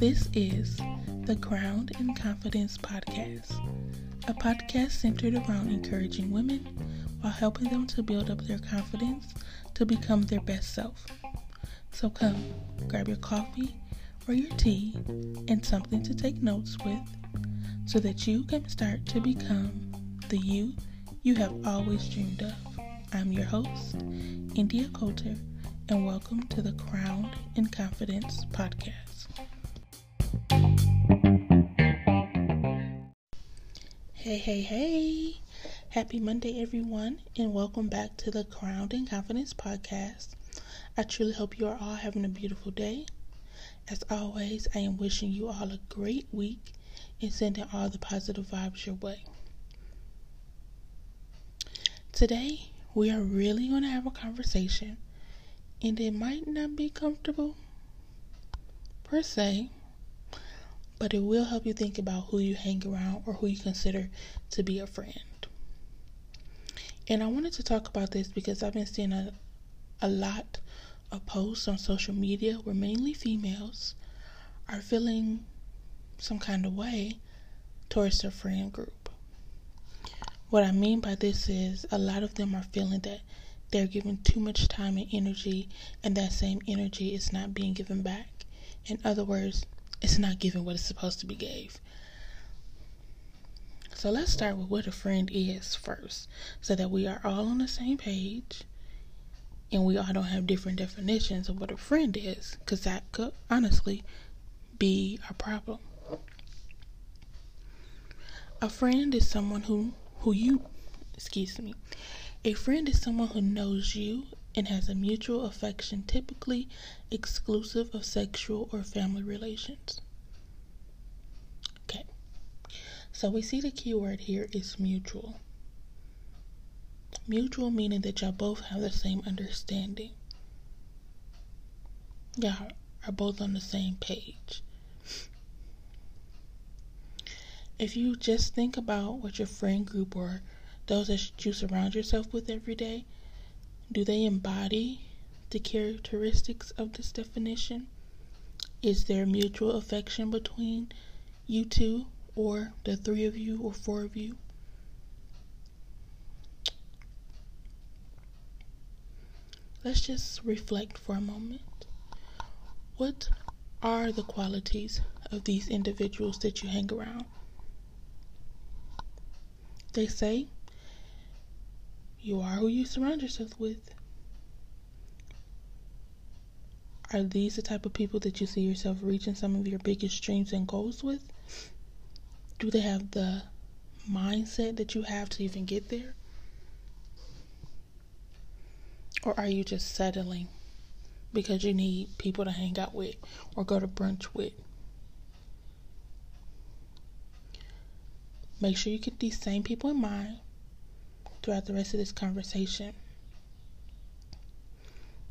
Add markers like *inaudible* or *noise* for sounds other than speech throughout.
This is the Crowned in Confidence podcast, a podcast centered around encouraging women while helping them to build up their confidence to become their best self. So come, grab your coffee or your tea and something to take notes with so that you can start to become the you you have always dreamed of. I'm your host, India Coulter, and welcome to the Crowned in Confidence podcast. Hey, hey, hey! Happy Monday, everyone, and welcome back to the Crowned in Confidence podcast. I truly hope you are all having a beautiful day. As always, I am wishing you all a great week and sending all the positive vibes your way. Today, we are really going to have a conversation, and it might not be comfortable per se, but it will help you think about who you hang around or who you consider to be a friend. And I wanted to talk about this because I've been seeing a, a lot of posts on social media where mainly females are feeling some kind of way towards their friend group. What I mean by this is a lot of them are feeling that they're giving too much time and energy, and that same energy is not being given back. In other words, it's not giving what it's supposed to be gave. So let's start with what a friend is first, so that we are all on the same page and we all don't have different definitions of what a friend is, because that could honestly be a problem. A friend is someone who who you excuse me. A friend is someone who knows you and has a mutual affection typically exclusive of sexual or family relations. Okay. So we see the key word here is mutual. Mutual meaning that y'all both have the same understanding. Y'all are both on the same page. If you just think about what your friend group or those that you surround yourself with every day, do they embody the characteristics of this definition? Is there mutual affection between you two, or the three of you, or four of you? Let's just reflect for a moment. What are the qualities of these individuals that you hang around? They say you are who you surround yourself with. Are these the type of people that you see yourself reaching some of your biggest dreams and goals with? Do they have the mindset that you have to even get there? Or are you just settling because you need people to hang out with or go to brunch with? Make sure you keep these same people in mind throughout the rest of this conversation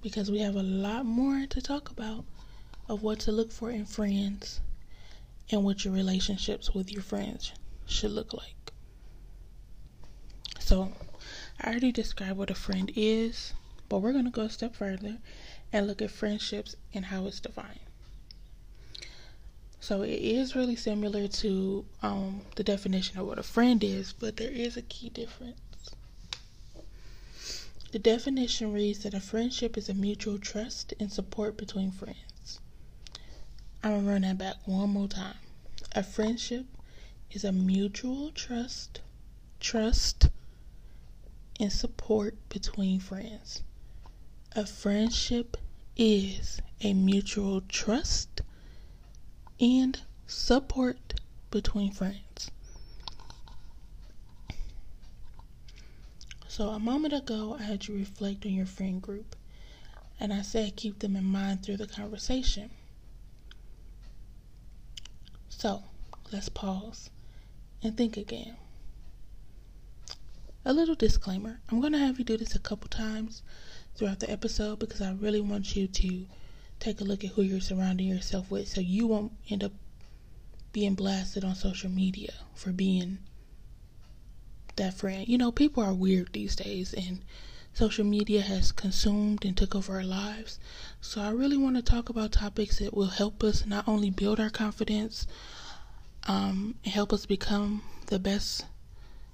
because we have a lot more to talk about of what to look for in friends and what your relationships with your friends should look like. So, I already described what a friend is, but we're going to go a step further and look at friendships and how it's defined. So it is really similar to um, the definition of what a friend is, but there is a key difference. The definition reads that a friendship is a mutual trust and support between friends. I'm going to run that back one more time. A friendship is a mutual trust, trust, and support between friends. A friendship is a mutual trust, and support between friends. So, a moment ago, I had you reflect on your friend group, and I said keep them in mind through the conversation. So, let's pause and think again. A little disclaimer I'm going to have you do this a couple times throughout the episode because I really want you to take a look at who you're surrounding yourself with so you won't end up being blasted on social media for being that friend. You know, people are weird these days, and social media has consumed and took over our lives. So I really want to talk about topics that will help us not only build our confidence um, help us become the best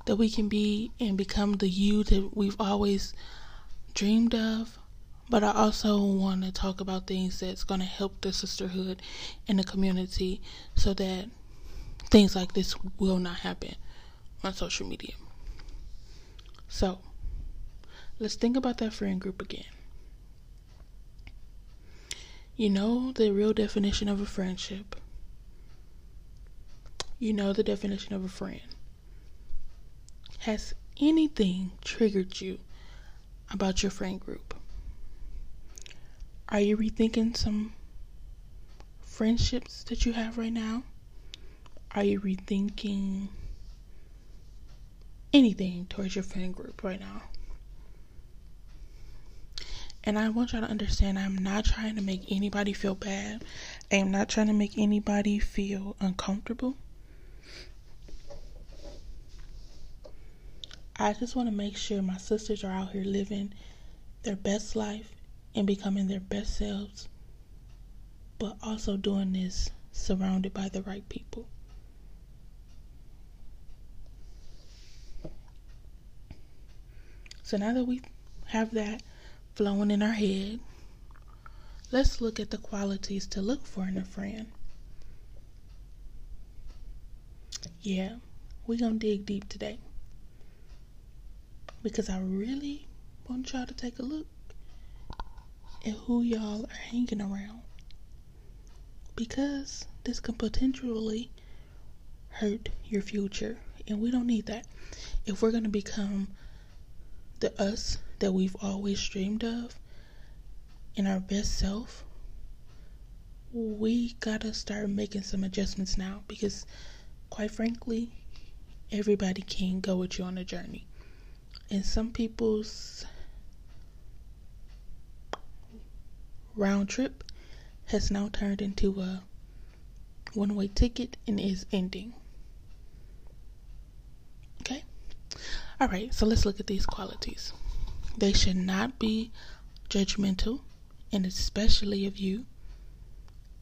that we can be and become the you that we've always dreamed of. But I also want to talk about things that's going to help the sisterhood and the community so that things like this will not happen on social media. So, let's think about that friend group again. You know the real definition of a friendship. You know the definition of a friend. Has anything triggered you about your friend group? Are you rethinking some friendships that you have right now? Are you rethinking anything towards your friend group right now? And I want y'all to understand I'm not trying to make anybody feel bad. I am not trying to make anybody feel uncomfortable. I just want to make sure my sisters are out here living their best life and becoming their best selves, but also doing this surrounded by the right people. So now that we have that flowing in our head, let's look at the qualities to look for in a friend. Yeah, we're going to dig deep today. Because I really want y'all to take a look at who y'all are hanging around. Because this can potentially hurt your future. And we don't need that. If we're going to become the us that we've always dreamed of in our best self we gotta start making some adjustments now because quite frankly everybody can go with you on a journey and some people's round trip has now turned into a one way ticket and is ending. Okay? Alright, so let's look at these qualities. They should not be judgmental, and especially of you.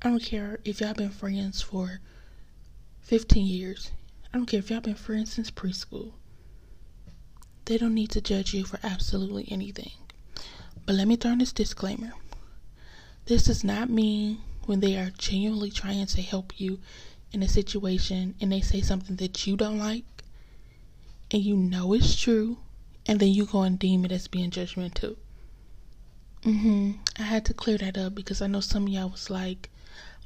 I don't care if y'all been friends for 15 years. I don't care if y'all been friends since preschool. They don't need to judge you for absolutely anything. But let me throw in this disclaimer. This does not mean when they are genuinely trying to help you in a situation and they say something that you don't like and you know it's true and then you go and deem it as being judgmental. Mm-hmm. I had to clear that up because I know some of y'all was like,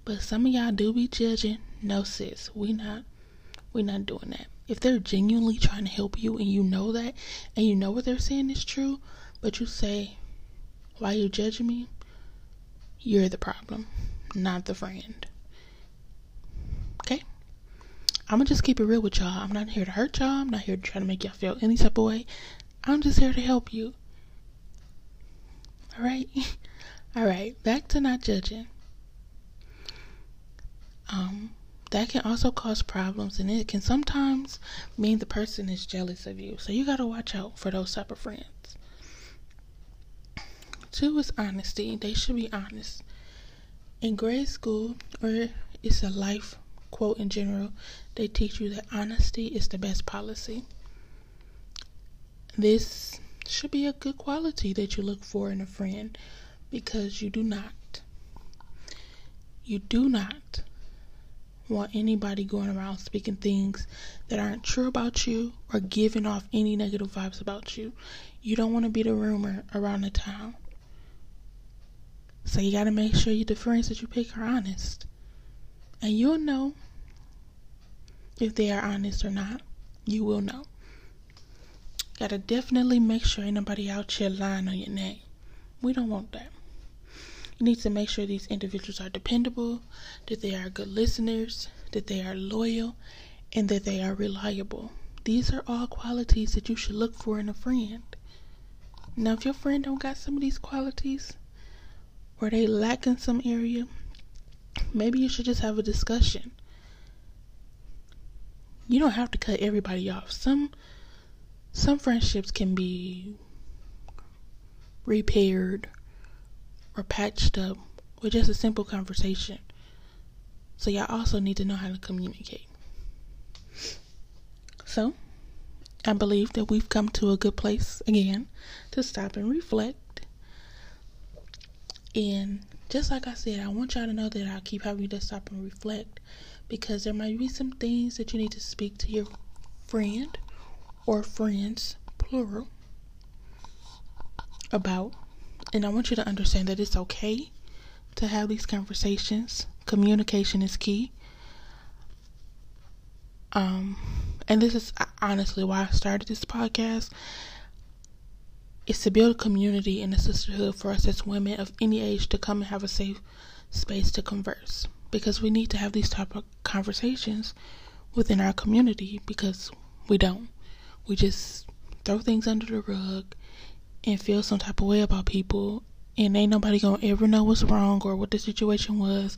but some of y'all do be judging. No sis, we not we not doing that. If they're genuinely trying to help you and you know that and you know what they're saying is true, but you say, Why you judging me? You're the problem, not the friend. I'm gonna just keep it real with y'all. I'm not here to hurt y'all. I'm not here to try to make y'all feel any type of way. I'm just here to help you. Alright? *laughs* Alright, back to not judging. Um, that can also cause problems and it can sometimes mean the person is jealous of you. So you gotta watch out for those type of friends. Two is honesty. They should be honest. In grade school, or it's a life quote in general, they teach you that honesty is the best policy. This should be a good quality that you look for in a friend because you do not, you do not want anybody going around speaking things that aren't true about you or giving off any negative vibes about you. You don't want to be the rumor around the town. So you got to make sure the friends that you pick are honest. And you'll know if they are honest or not. You will know. Got to definitely make sure ain't nobody out here lying on your neck. We don't want that. You need to make sure these individuals are dependable, that they are good listeners, that they are loyal, and that they are reliable. These are all qualities that you should look for in a friend. Now, if your friend don't got some of these qualities, or they lack in some area, maybe you should just have a discussion. You don't have to cut everybody off. Some some friendships can be repaired or patched up with just a simple conversation. So, y'all also need to know how to communicate. So, I believe that we've come to a good place again to stop and reflect. And just like I said, I want y'all to know that I'll keep having you to stop and reflect because there might be some things that you need to speak to your friend or friends, plural, about. And I want you to understand that it's okay to have these conversations. Communication is key. Um, and this is honestly why I started this podcast. It's to build a community and a sisterhood for us as women of any age to come and have a safe space to converse. Because we need to have these type of conversations within our community because we don't. We just throw things under the rug and feel some type of way about people and ain't nobody gonna ever know what's wrong or what the situation was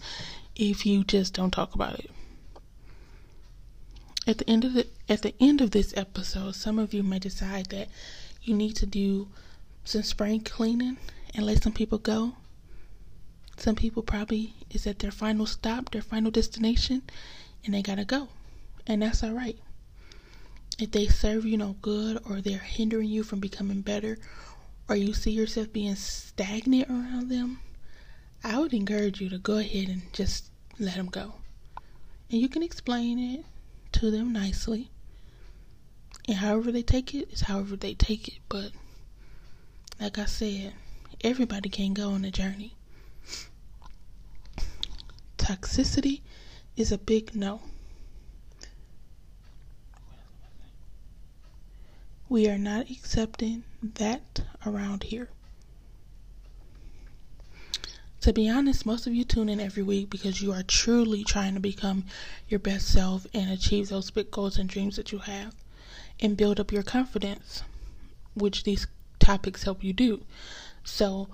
if you just don't talk about it. At the end of the at the end of this episode, some of you may decide that you need to do some spring cleaning and let some people go. Some people probably is at their final stop, their final destination, and they gotta go. And that's alright. If they serve you no good or they're hindering you from becoming better or you see yourself being stagnant around them, I would encourage you to go ahead and just let them go. And you can explain it to them nicely. And however they take it, it is however they take it. But like I said, everybody can go on a journey. Toxicity is a big no. We are not accepting that around here. To be honest, most of you tune in every week because you are truly trying to become your best self and achieve those big goals and dreams that you have and build up your confidence, which these topics help you do. So,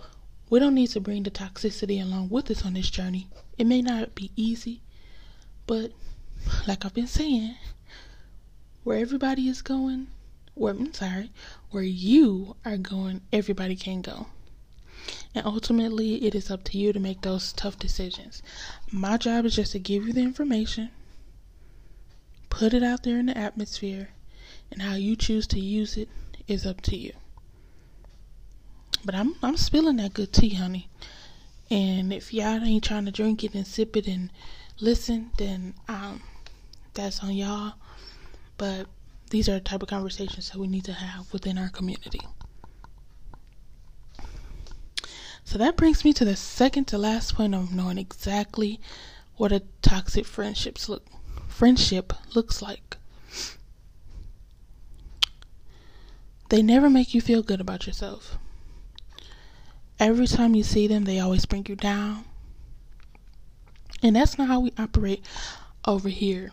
we don't need to bring the toxicity along with us on this journey. It may not be easy, but like I've been saying, where everybody is going, where I'm sorry, where you are going, everybody can go. And ultimately, it is up to you to make those tough decisions. My job is just to give you the information, put it out there in the atmosphere, and how you choose to use it is up to you. But I'm I'm spilling that good tea, honey. And if y'all ain't trying to drink it and sip it and listen, then um that's on y'all. But these are the type of conversations that we need to have within our community. So that brings me to the second to last point of knowing exactly what a toxic friendships look friendship looks like. They never make you feel good about yourself. Every time you see them, they always bring you down. And that's not how we operate over here.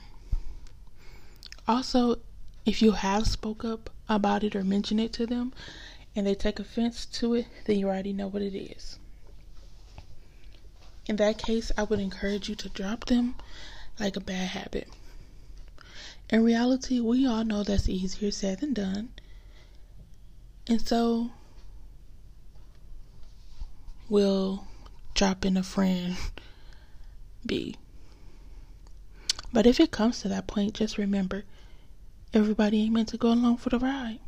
Also, if you have spoke up about it or mentioned it to them and they take offense to it, then you already know what it is. In that case, I would encourage you to drop them like a bad habit. In reality, we all know that's easier said than done. And so we'll drop in a friend B. But if it comes to that point, just remember everybody ain't meant to go along for the ride.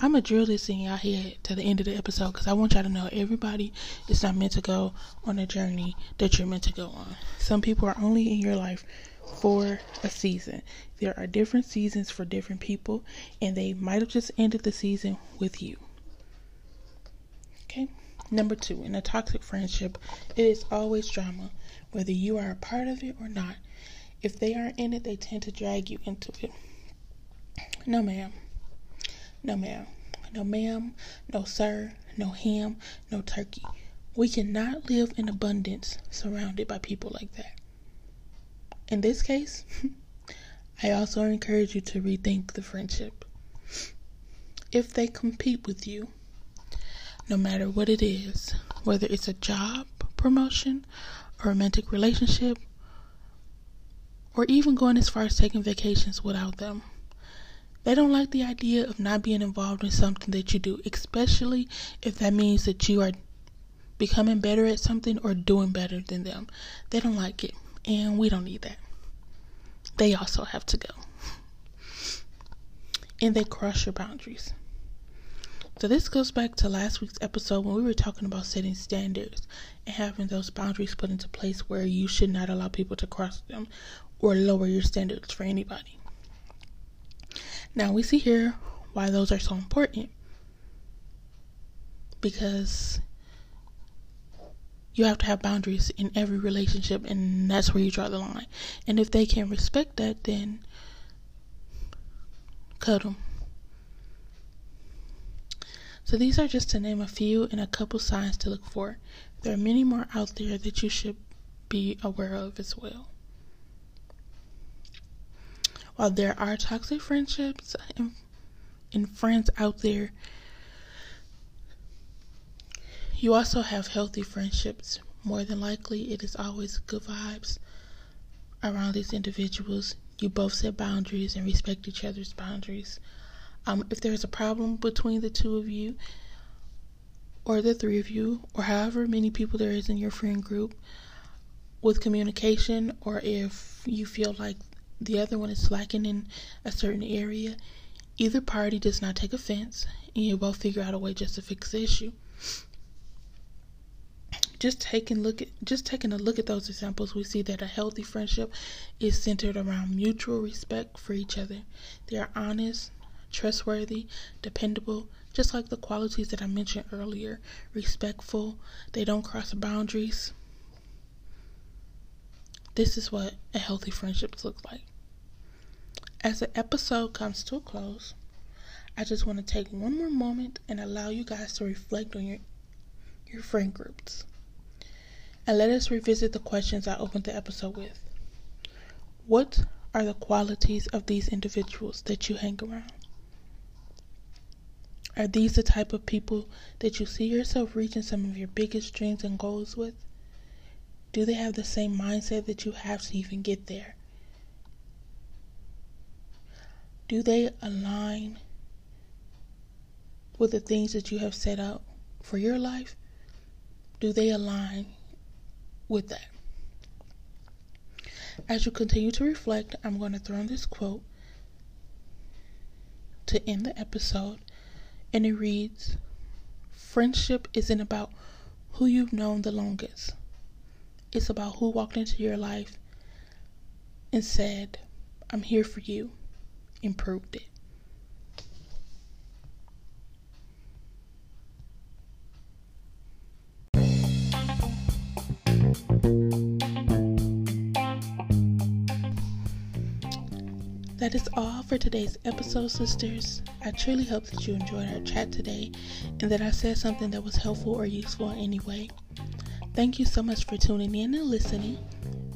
I'm gonna drill this in y'all head to the end of the episode because I want y'all to know everybody is not meant to go on a journey that you're meant to go on. Some people are only in your life for a season. There are different seasons for different people, and they might have just ended the season with you. Okay. Number two, in a toxic friendship, it is always drama, whether you are a part of it or not. If they aren't in it, they tend to drag you into it. No, ma'am. No, ma'am. No, ma'am. No, sir. No ham. No turkey. We cannot live in abundance surrounded by people like that. In this case, *laughs* I also encourage you to rethink the friendship. If they compete with you, no matter what it is, whether it's a job promotion, a romantic relationship, or even going as far as taking vacations without them, They don't like the idea of not being involved in something that you do, especially if that means that you are becoming better at something or doing better than them. They don't like it, and we don't need that. They also have to go. And they cross your boundaries. So, this goes back to last week's episode when we were talking about setting standards and having those boundaries put into place where you should not allow people to cross them or lower your standards for anybody. Now, we see here why those are so important because you have to have boundaries in every relationship, and that's where you draw the line. And if they can't respect that, then cut them. So these are just to name a few and a couple signs to look for. There are many more out there that you should be aware of as well. While there are toxic friendships and friends out there, you also have healthy friendships. More than likely, it is always good vibes around these individuals. You both set boundaries and respect each other's boundaries. Um, if there's a problem between the two of you, or the three of you, or however many people there is in your friend group, with communication, or if you feel like the other one is slacking in a certain area, either party does not take offense, and you both figure out a way just to fix the issue just taking look at just taking a look at those examples, we see that a healthy friendship is centered around mutual respect for each other. They are honest, trustworthy, dependable, just like the qualities that I mentioned earlier. Respectful, they don't cross boundaries. This is what a healthy friendship looks like. As the episode comes to a close, I just want to take one more moment and allow you guys to reflect on your your friend groups. And let us revisit the questions I opened the episode with. What are the qualities of these individuals that you hang around? Are these the type of people that you see yourself reaching some of your biggest dreams and goals with? Do they have the same mindset that you have to even get there? Do they align with the things that you have set out for your life? Do they align with that. As you continue to reflect, I'm going to throw in this quote to end the episode, and it reads Friendship isn't about who you've known the longest, it's about who walked into your life and said, I'm here for you, improved it. Is all for today's episode, sisters. I truly hope that you enjoyed our chat today and that I said something that was helpful or useful in any way. Thank you so much for tuning in and listening.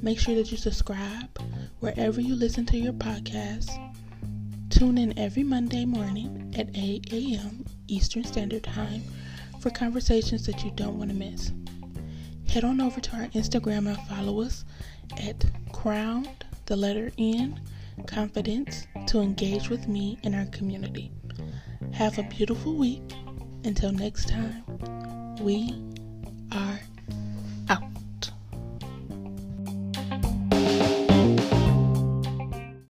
Make sure that you subscribe wherever you listen to your podcast. Tune in every Monday morning at 8 a.m. Eastern Standard Time for conversations that you don't want to miss. Head on over to our Instagram and follow us at crowned, the letter N, confidence to engage with me in our community. Have a beautiful week. Until next time, we are